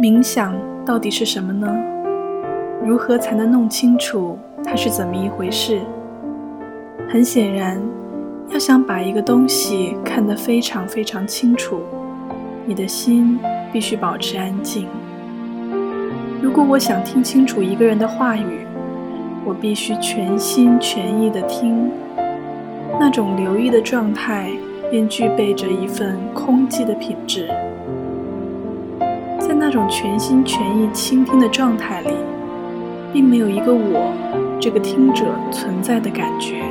冥想到底是什么呢？如何才能弄清楚它是怎么一回事？很显然，要想把一个东西看得非常非常清楚，你的心必须保持安静。如果我想听清楚一个人的话语，我必须全心全意地听。那种留意的状态，便具备着一份空寂的品质。那种全心全意倾听的状态里，并没有一个我这个听者存在的感觉。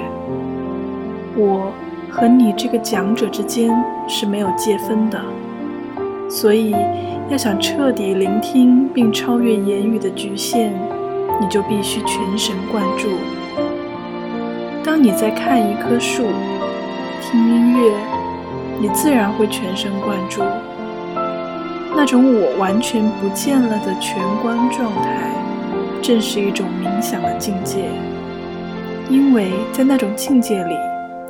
我和你这个讲者之间是没有界分的，所以要想彻底聆听并超越言语的局限，你就必须全神贯注。当你在看一棵树、听音乐，你自然会全神贯注。那种我完全不见了的全观状态，正是一种冥想的境界，因为在那种境界里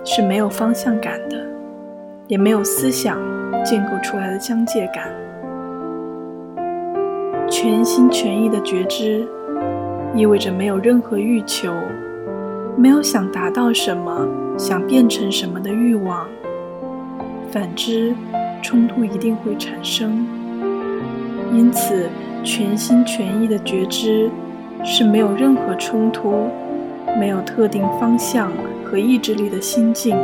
是没有方向感的，也没有思想建构出来的疆界感。全心全意的觉知，意味着没有任何欲求，没有想达到什么、想变成什么的欲望。反之，冲突一定会产生。因此，全心全意的觉知是没有任何冲突、没有特定方向和意志力的心境。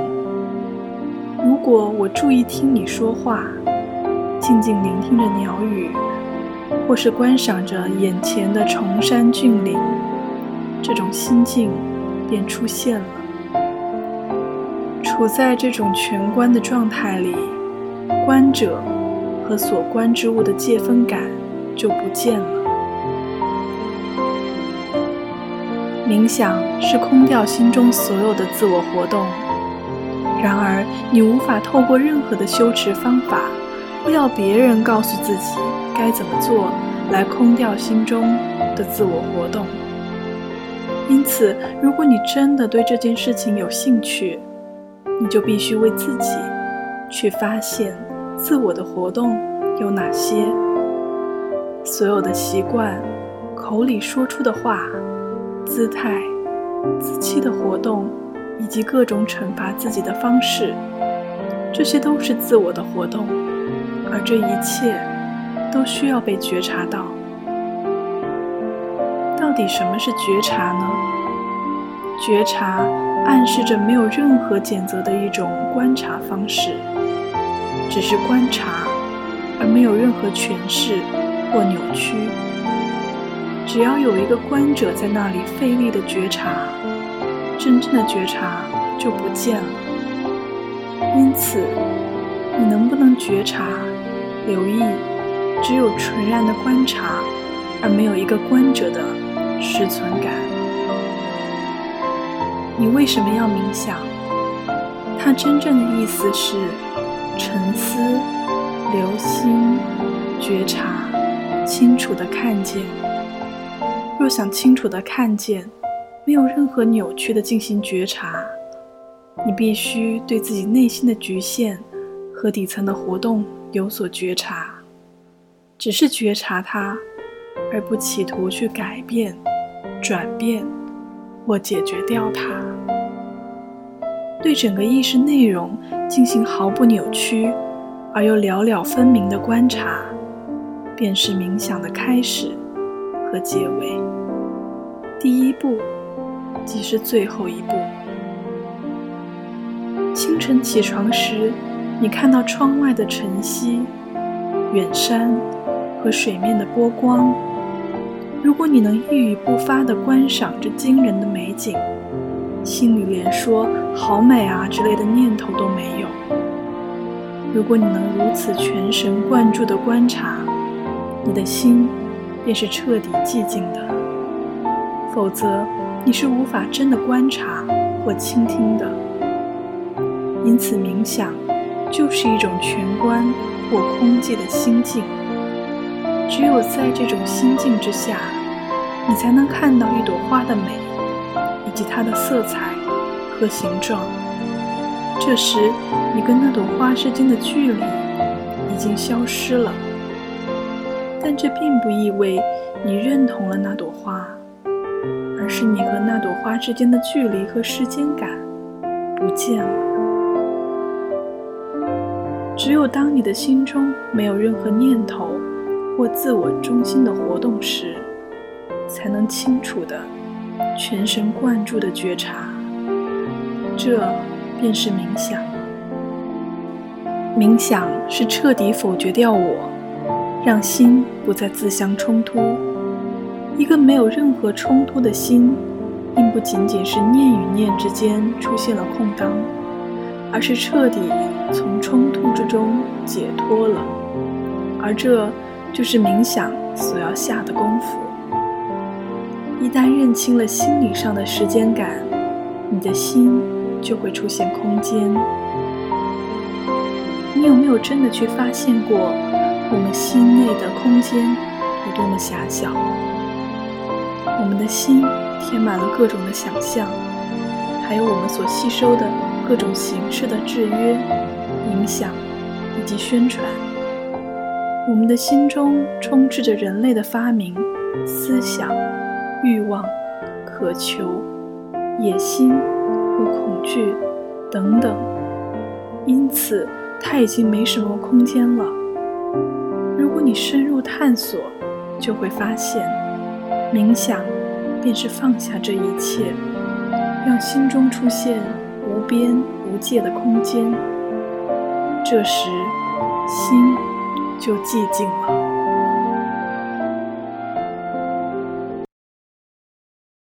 如果我注意听你说话，静静聆听着鸟语，或是观赏着眼前的崇山峻岭，这种心境便出现了。处在这种全观的状态里，观者。和所观之物的界分感就不见了。冥想是空掉心中所有的自我活动，然而你无法透过任何的修持方法，或要别人告诉自己该怎么做来空掉心中的自我活动。因此，如果你真的对这件事情有兴趣，你就必须为自己去发现。自我的活动有哪些？所有的习惯、口里说出的话、姿态、自欺的活动，以及各种惩罚自己的方式，这些都是自我的活动，而这一切都需要被觉察到。到底什么是觉察呢？觉察暗示着没有任何谴责的一种观察方式。只是观察，而没有任何诠释或扭曲。只要有一个观者在那里费力的觉察，真正的觉察就不见了。因此，你能不能觉察、留意，只有纯然的观察，而没有一个观者的实存感？你为什么要冥想？它真正的意思是。沉思、留心、觉察、清楚的看见。若想清楚的看见，没有任何扭曲的进行觉察，你必须对自己内心的局限和底层的活动有所觉察，只是觉察它，而不企图去改变、转变或解决掉它。对整个意识内容进行毫不扭曲而又寥寥分明的观察，便是冥想的开始和结尾。第一步即是最后一步。清晨起床时，你看到窗外的晨曦、远山和水面的波光。如果你能一语不发地观赏这惊人的美景，心里连说“好美啊”之类的念头都没有。如果你能如此全神贯注地观察，你的心便是彻底寂静的；否则，你是无法真的观察或倾听的。因此，冥想就是一种全观或空寂的心境。只有在这种心境之下，你才能看到一朵花的美。及它的色彩和形状。这时，你跟那朵花之间的距离已经消失了。但这并不意味你认同了那朵花，而是你和那朵花之间的距离和时间感不见了。只有当你的心中没有任何念头或自我中心的活动时，才能清楚的、全神贯注的觉察。这便是冥想。冥想是彻底否决掉我，让心不再自相冲突。一个没有任何冲突的心，并不仅仅是念与念之间出现了空档，而是彻底从冲突之中解脱了。而这就是冥想所要下的功夫。一旦认清了心理上的时间感，你的心就会出现空间。你有没有真的去发现过，我们心内的空间有多么狭小？我们的心填满了各种的想象，还有我们所吸收的各种形式的制约、影响以及宣传。我们的心中充斥着人类的发明、思想。欲望、渴求、野心和恐惧等等，因此它已经没什么空间了。如果你深入探索，就会发现，冥想便是放下这一切，让心中出现无边无界的空间。这时，心就寂静了。